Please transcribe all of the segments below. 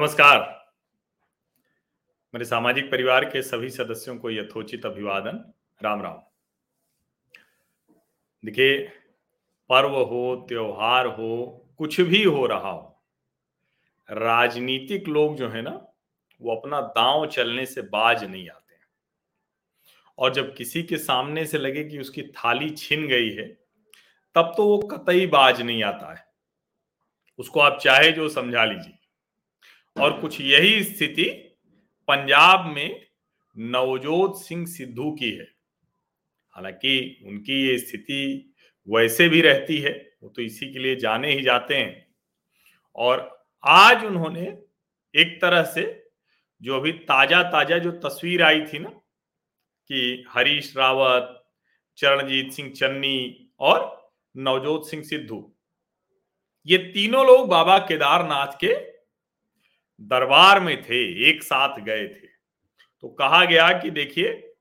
नमस्कार। मेरे सामाजिक परिवार के सभी सदस्यों को यथोचित अभिवादन। राम राम। देखिए, पर्व हो, त्योहार हो, कुछ भी हो रहा हो, राजनीतिक लोग जो है ना, वो अपना दांव चलने से बाज नहीं आते हैं। और जब किसी के सामने से लगे कि उसकी थाली छिन गई है, तब तो वो कतई बाज नहीं आता है। उसको आप चाहे जो समझा लीजिए। और कुछ यही स्थिति पंजाब में नवजोत सिंह सिद्धू की है। हालाँकि उनकी ये स्थिति वैसे भी रहती है, वो तो इसी के लिए जाने ही जाते हैं। और आज उन्होंने एक तरह से जो अभी ताज़ा ताज़ा जो तस्वीर आई थी ना, कि हरीश रावत, चरणजीत सिंह चन्नी और नवजोत सिंह सिद्धू, ये तीनों लोग बाबा केदारनाथ के दरबार में थे, एक साथ गए थे। तो कहा गया कि देखिए,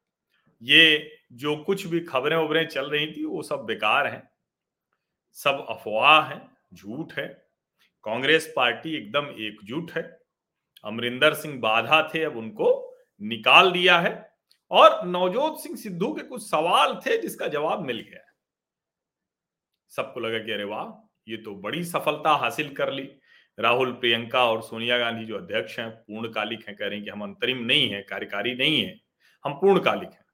ये जो कुछ भी खबरें उबरें चल रही थी, वो सब बेकार हैं, सब अफवाह है, झूठ है। कांग्रेस पार्टी एकदम एकजुट है। अमरिंदर सिंह बाधा थे, अब उनको निकाल दिया है। और नवजोत सिंह सिद्धू के कुछ सवाल थे, जिसका जवाब मिल गया। सबको लगा कि अरे वाह, ये तो बड़ी सफलता हासिल कर ली। राहुल, प्रियंका और सोनिया गांधी जो अध्यक्ष हैं, पूर्णकालिक हैं, कह रहे हैं कि हम अंतरिम नहीं है, कार्यकारी नहीं है, हम पूर्णकालिक हैं।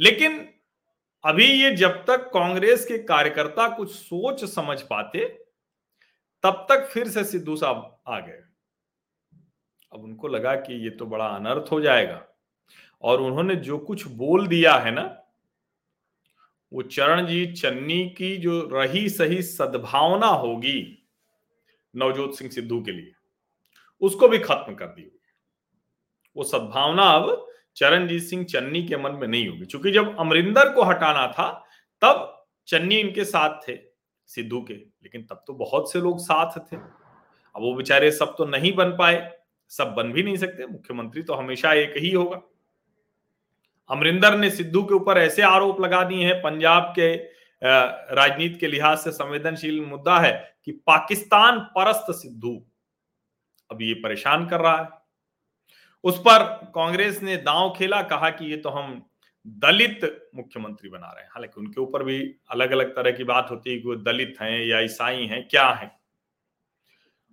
लेकिन अभी ये जब तक कांग्रेस के कार्यकर्ता कुछ सोच समझ पाते, तब तक फिर से सिद्धू साहब आ गए। अब उनको लगा कि ये तो बड़ा अनर्थ हो जाएगा। और उन्होंने जो कुछ बोल दिया है ना, वो चरणजीत चन्नी की जो रही सही सद्भावना होगी नवजोत सिंह सिद्धू के लिए। उसको भी खत्म कर दी वो सद्भावना अब चरणजीत सिंह चन्नी के मन में नहीं होगी। क्योंकि जब अमरिंदर को हटाना था, तब चन्नी इनके साथ थे, सिद्धू के। लेकिन तब तो बहुत से लोग साथ थे। अब वो बेचारे सब तो नहीं बन पाए। सब बन भी नहीं सकते। मुख्यमंत्री तो हमेशा एक ही होगा। अमरिंदर ने सिद्धू के ऊपर ऐसे आरोप लगा दिए हैं। पंजाब के राजनीति के लिहाज से संवेदनशील मुद्दा है। कि पाकिस्तान परस्त सिद्धू। अब ये परेशान कर रहा है। उस पर कांग्रेस ने दांव खेला, कहा कि ये तो हम दलित मुख्यमंत्री बना रहे हैं। हालाँकि उनके ऊपर भी अलग अलग तरह की बात होती है कि वो दलित हैं या ईसाई हैं, क्या हैं।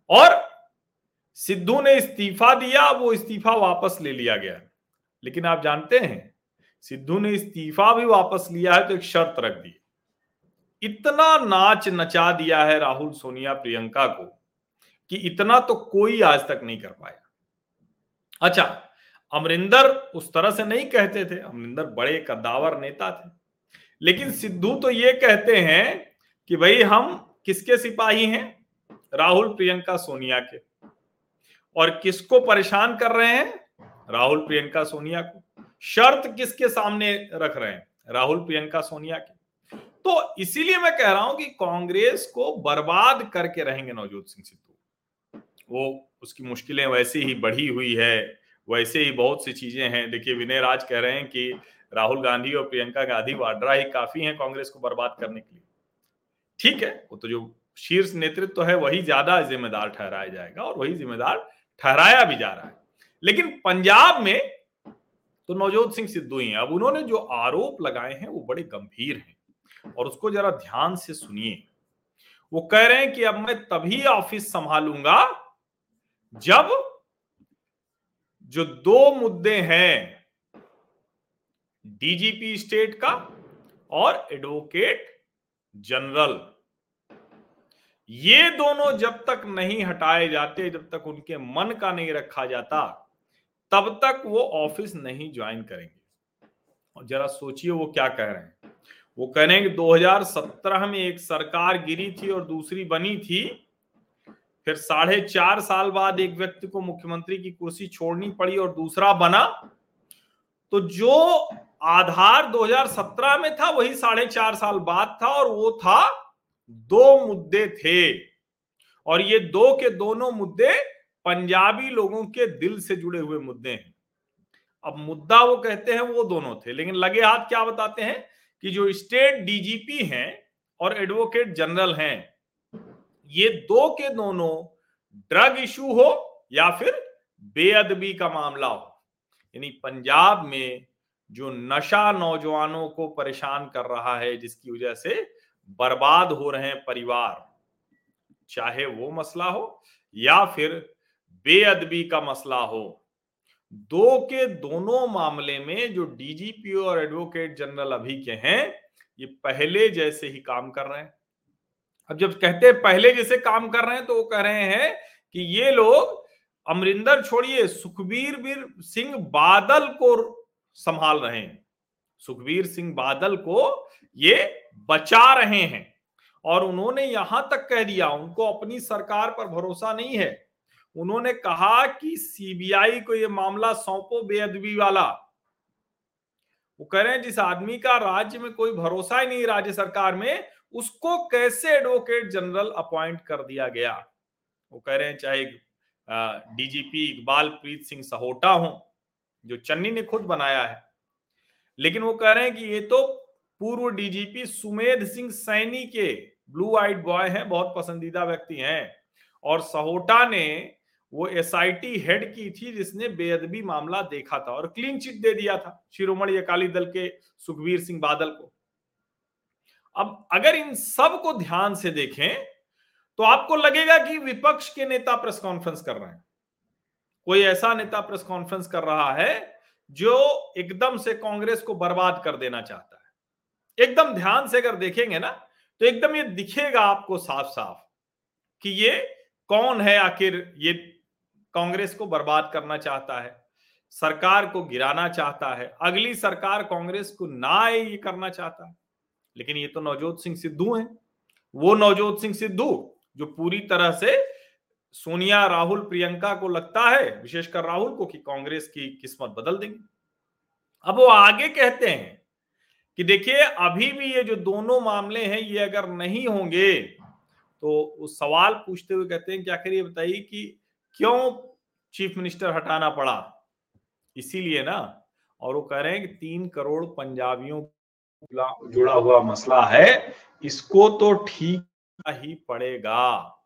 और सिद्धू ने इस्तीफा दिया, वो इस्तीफा वापस ले लिया गया। लेकिन आप जानते हैं, सिद्धू ने इस्तीफा भी वापस लिया है तो एक शर्त रख दी। इतना नाच नचा दिया है राहुल सोनिया प्रियंका को कि इतना तो कोई आज तक नहीं कर पाया। अच्छा अमरिंदर उस तरह से नहीं कहते थे, अमरिंदर बड़े कद्दावर नेता थे। लेकिन सिद्धू तो ये कहते हैं कि भाई हम किसके सिपाही हैं? राहुल प्रियंका सोनिया के। और किसको परेशान कर रहे हैं? राहुल प्रियंका सोनिया को। शर्त किसके सामने रख रहे हैं? राहुल प्रियंका सोनिया की। तो इसीलिए मैं कह रहा हूँ कि कांग्रेस को बर्बाद करके रहेंगे नवजोत सिंह सिद्धू। वो उसकी मुश्किलें वैसे ही बढ़ी हुई है, वैसे ही बहुत सी चीज़ें हैं। देखिए, विनय राज कह रहे हैं कि राहुल गांधी और प्रियंका गांधी वाड्रा ही काफ़ी हैं कांग्रेस को बर्बाद करने के लिए। ठीक है, वो तो जो शीर्ष नेतृत्व तो है, वही ज़्यादा जिम्मेदार ठहराया जाएगा और वही जिम्मेदार ठहराया भी जा रहा है। लेकिन पंजाब में तो नवजोत सिंह सिद्धू ही। अब उन्होंने जो आरोप लगाए हैं, वो बड़े गंभीर हैं। और उसको जरा ध्यान से सुनिए। वो कह रहे हैं कि अब मैं तभी ऑफ़िस संभालूँगा जब जो दो मुद्दे हैं, डीजीपी स्टेट का और एडवोकेट जनरल। ये दोनों जब तक नहीं हटाए जाते, जब तक उनके मन का नहीं रखा जाता, तब तक वो ऑफ़िस नहीं ज्वाइन करेंगे। और जरा सोचिए वो क्या कह रहे हैं। वो कह रहे हैं कि 2017 में एक सरकार गिरी थी और दूसरी बनी थी। फिर साढ़े चार साल बाद एक व्यक्ति को मुख्यमंत्री की कुर्सी छोड़नी पड़ी और दूसरा बना। तो जो आधार 2017 में था, वही साढ़े चार साल बाद था और वो था दो मुद्दे थे। और ये दो के दोनों मुद्दे पंजाबी लोगों के दिल से जुड़े हुए मुद्दे हैं। अब मुद्दा वो कहते हैं वो दोनों थे, लेकिन लगे हाथ क्या बताते हैं? कि जो स्टेट डीजीपी हैं और एडवोकेट जनरल हैं, ये दो के दोनों ड्रग इशू हो या फिर बेअदबी का मामला हो। यानी पंजाब में जो नशा नौजवानों को परेशान कर रहा है, जिसकी वजह से बर्बाद हो रहे हैं परिवार, चाहे वो मसला हो या फिर बेअदबी का मसला हो दो के दोनों मामले में जो डीजीपी और एडवोकेट जनरल अभी के हैं, ये पहले जैसे ही काम कर रहे हैं। अब जब कहते हैं पहले जैसे काम कर रहे हैं तो वो कह रहे हैं कि ये लोग अमरिंदर छोड़िए, सुखबीर वीर सिंह बादल को संभाल रहे हैं। सुखबीर सिंह बादल को ये बचा रहे हैं। और उन्होंने यहाँ तक कह दिया, उनको अपनी सरकार पर भरोसा नहीं है। उन्होंने कहा कि सीबीआई को यह मामला सौंपो बेअदबी वाला। वो कह रहे हैं, जिस आदमी का राज्य में कोई भरोसा ही नहीं राज्य सरकार में, उसको कैसे एडवोकेट जनरल अपॉइंट कर दिया गया? वो कह रहे हैं, चाहे डीजीपी इकबाल प्रीत सिंह सहोटा हो, जो चन्नी ने खुद बनाया है। लेकिन वो कह रहे हैं कि ये तो पूर्व डीजीपी सुमेध सिंह सैनी के ब्लू आइट बॉय हैं, बहुत पसंदीदा व्यक्ति हैं। और सहोटा ने वो एसआईटी हेड की थी जिसने बेअदबी मामला देखा था और क्लीन चिट दे दिया था शिरोमणि अकाली दल के सुखबीर सिंह बादल को। अब अगर इन सबको ध्यान से देखें तो आपको लगेगा कि विपक्ष के नेता प्रेस कॉन्फ्रेंस कर रहे हैं। कोई ऐसा नेता प्रेस कॉन्फ्रेंस कर रहा है जो एकदम से कांग्रेस को बर्बाद कर देना चाहता है। एकदम ध्यान से अगर देखेंगे ना तो एकदम ये दिखेगा आपको साफ़ साफ़ कि ये कौन है आखिर ये कांग्रेस को बर्बाद करना चाहता है, सरकार को गिराना चाहता है, अगली सरकार कांग्रेस को ना आए, ये करना चाहता है। लेकिन ये तो नवजोत सिंह सिद्धू हैं। वो नवजोत सिंह सिद्धू, जो पूरी तरह से सोनिया, राहुल, प्रियंका को लगता है, विशेषकर राहुल को, कि कांग्रेस की किस्मत बदल देंगे। अब वो आगे कहते हैं कि देखिए, अभी भी ये जो दोनों मामले हैं, ये अगर नहीं होंगे तो उस सवाल पूछते हुए कहते हैं कि आखिर ये बताइए कि क्यों चीफ मिनिस्टर हटाना पड़ा? इसीलिए ना, और वो कह रहे हैं कि तीन करोड़ पंजाबियों जुड़ा हुआ मसला है, इसको तो ठीक ही पड़ेगा।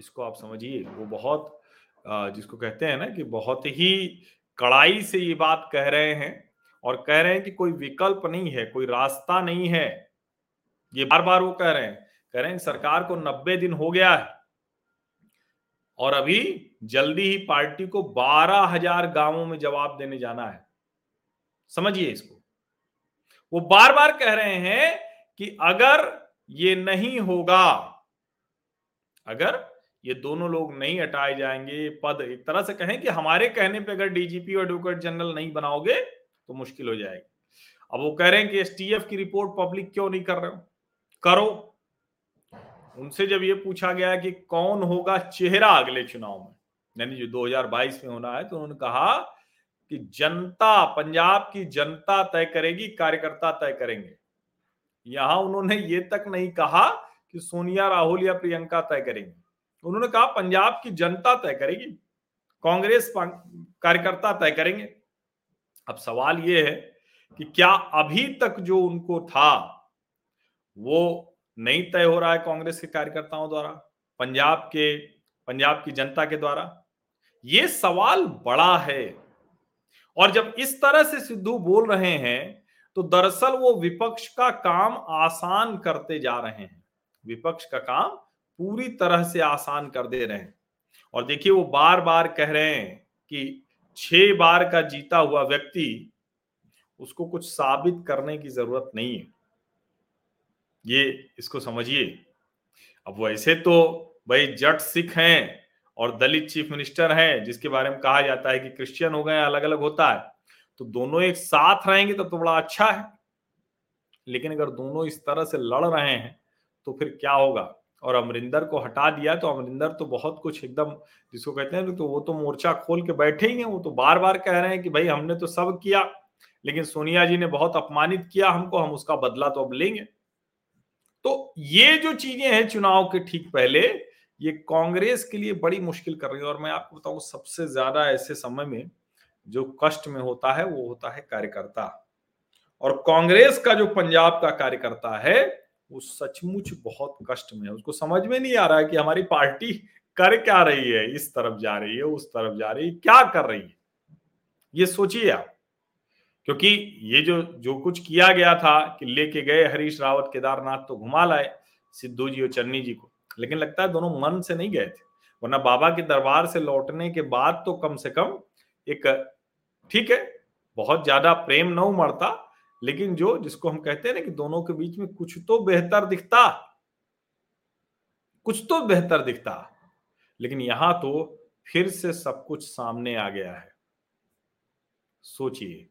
इसको आप समझिए, वो बहुत जिसको कहते हैं ना कि बहुत ही कड़ाई से ये बात कह रहे हैं, और कह रहे हैं कि कोई विकल्प नहीं है, कोई रास्ता नहीं है। ये बार बार वो कह रहे हैं, कह रहे हैं सरकार को नब्बे दिन हो गया है। और अभी जल्दी ही पार्टी को बारह हज़ार गाँवों में जवाब देने जाना है। समझिए इसको। वो बार बार कह रहे हैं कि अगर ये नहीं होगा, अगर ये दोनों लोग नहीं हटाए जाएँगे पद एक तरह से कहें कि हमारे कहने पे अगर डीजीपी और एडवोकेट जनरल नहीं बनाओगे तो मुश्किल हो जाएगी। अब वो कह रहे हैं कि एसटीएफ की रिपोर्ट पब्लिक क्यों नहीं कर रहे हो? करो। उनसे जब ये पूछा गया कि कौन होगा चेहरा अगले चुनाव में, यानी जो 2022 में होना है तो उन्होंने कहा कि जनता, पंजाब की जनता तय करेगी, कार्यकर्ता तय करेंगे। यहाँ उन्होंने ये तक नहीं कहा कि सोनिया, राहुल या प्रियंका तय करेंगे। उन्होंने कहा पंजाब की जनता तय करेगी, कांग्रेस कार्यकर्ता तय करेंगे। अब सवाल ये है कि क्या अभी तक जो उनको था, वो नहीं तय हो रहा है कांग्रेस के कार्यकर्ताओं द्वारा, पंजाब के, पंजाब की जनता के द्वारा। ये सवाल बड़ा है। और जब इस तरह से सिद्धू बोल रहे हैं तो दरअसल वो विपक्ष का काम आसान करते जा रहे हैं। विपक्ष का काम पूरी तरह से आसान कर दे रहे हैं। और देखिए, वो बार बार कह रहे हैं कि छह बार का जीता हुआ व्यक्ति, उसको कुछ साबित करने की ज़रूरत नहीं है। ये इसको समझिए। अब वैसे तो भाई जट सिख हैं और दलित चीफ मिनिस्टर हैं, जिसके बारे में कहा जाता है कि क्रिश्चियन हो गए अलग अलग होता है तो दोनों एक साथ रहेंगे तब तो बड़ा अच्छा है। लेकिन अगर दोनों इस तरह से लड़ रहे हैं तो फिर क्या होगा? और अमरिंदर को हटा दिया तो अमरिंदर तो बहुत कुछ एकदम, जिसको कहते हैं तो वो तो मोर्चा खोल के बैठे ही हैं, वो तो बार बार कह रहे हैं कि भाई हमने तो सब किया, लेकिन सोनिया जी ने बहुत अपमानित किया हमको, हम उसका बदला तो अब लेंगे। तो ये जो चीज़ें हैं चुनाव के ठीक पहले, ये कांग्रेस के लिए बड़ी मुश्किल कर रही है। और मैं आपको बताऊँ, सबसे ज़्यादा ऐसे समय में जो कष्ट में होता है, वो होता है कार्यकर्ता। और कांग्रेस का जो पंजाब का कार्यकर्ता है, वो सचमुच बहुत कष्ट में है। उसको समझ में नहीं आ रहा है कि हमारी पार्टी कर क्या रही है, इस तरफ़ जा रही है, उस तरफ़ जा रही है, क्या कर रही है। ये सोचिए आप। क्योंकि ये जो जो कुछ किया गया था कि लेके गए हरीश रावत, केदारनाथ तो घुमा लाए सिद्धू जी और चन्नी जी को। लेकिन लगता है दोनों मन से नहीं गए थे। वरना बाबा के दरबार से लौटने के बाद तो कम से कम एक, ठीक है, बहुत ज़्यादा प्रेम न उमड़ता, लेकिन जो, जिसको हम कहते हैं ना कि दोनों के बीच में कुछ तो बेहतर दिखता, कुछ तो बेहतर दिखता। लेकिन यहाँ तो फिर से सब कुछ सामने आ गया है। सोचिए।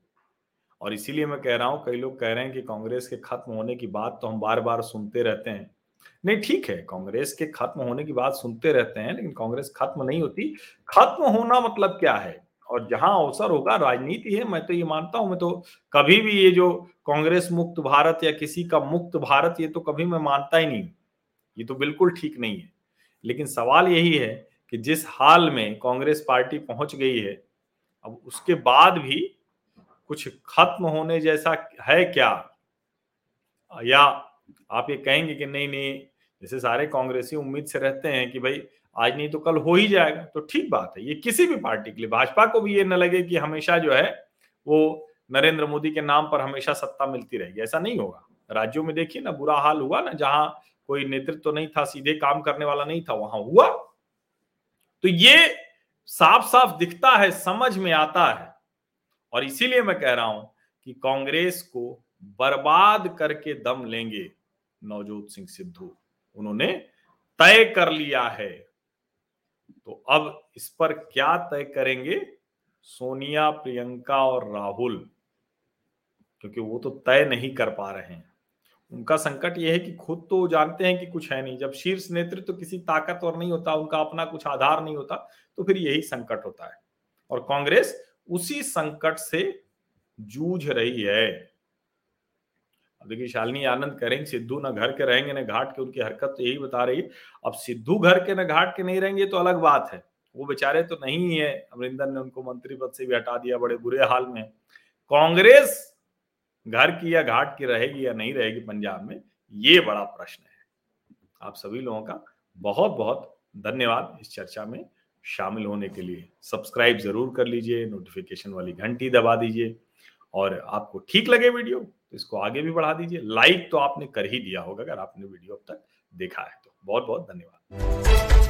और इसीलिए मैं कह रहा हूँ, कई लोग कह रहे हैं कि कांग्रेस के खत्म होने की बात तो हम बार बार सुनते रहते हैं। नहीं, ठीक है, कांग्रेस के खत्म होने की बात सुनते रहते हैं, लेकिन कांग्रेस खत्म नहीं होती। खत्म होना मतलब क्या है? और जहाँ अवसर होगा, राजनीति है, मैं तो ये मानता हूँ, मैं तो कभी भी ये जो कांग्रेस मुक्त भारत या किसी का मुक्त भारत, ये तो कभी मैं मानता ही नहीं। ये तो बिल्कुल ठीक नहीं है। लेकिन सवाल यही है कि जिस हाल में कांग्रेस पार्टी पहुँच गई है, अब उसके बाद भी कुछ खत्म होने जैसा है क्या? या आप ये कहेंगे कि नहीं नहीं, जैसे सारे कांग्रेसी उम्मीद से रहते हैं कि भाई, आज नहीं तो कल हो ही जाएगा। तो ठीक बात है, ये किसी भी पार्टी के लिए, भाजपा को भी ये न लगे कि हमेशा जो है, वो नरेंद्र मोदी के नाम पर हमेशा सत्ता मिलती रहेगी। ऐसा नहीं होगा। राज्यों में देखिए ना, बुरा हाल हुआ ना, जहाँ कोई नेतृत्व तो नहीं था, सीधे काम करने वाला नहीं था, वहाँ हुआ। तो ये साफ़ साफ़ दिखता है, समझ में आता है। और इसीलिए मैं कह रहा हूँ कि कांग्रेस को बर्बाद करके दम लेंगे नवजोत सिंह सिद्धू। उन्होंने तय कर लिया है। तो अब इस पर क्या तय करेंगे? सोनिया, प्रियंका और राहुल, क्योंकि वो तो तय नहीं कर पा रहे हैं। उनका संकट यह है कि खुद तो जानते हैं कि कुछ है नहीं। जब शीर्ष नेतृत्व तो किसी ताकतवर नहीं होता, उनका अपना कुछ आधार नहीं होता तो फिर यही संकट होता है। और कांग्रेस उसी संकट से जूझ रही है। देखिए, शालिनी आनंद कह करेंगे, सिद्धू न घर के रहेंगे, न घाट के, उनकी हरकत तो यही बता रही अब सिद्धू घर के, न घाट के नहीं रहेंगे तो अलग बात है। वो बेचारे तो नहीं है। अमरिंदर ने उनको मंत्री पद से भी हटा दिया बड़े बुरे हाल में। कांग्रेस घर की या घाट की रहेगी या नहीं रहेगी पंजाब में, ये बड़ा प्रश्न है। आप सभी लोगों का बहुत बहुत धन्यवाद इस चर्चा में। शामिल होने के लिए सब्सक्राइब ज़रूर कर लीजिए नोटिफिकेशन वाली घंटी दबा दीजिए और आपको ठीक लगे वीडियो तो इसको आगे भी बढ़ा दीजिए। लाइक तो आपने कर ही दिया होगा अगर आपने वीडियो अब तक देखा है तो। बहुत बहुत धन्यवाद।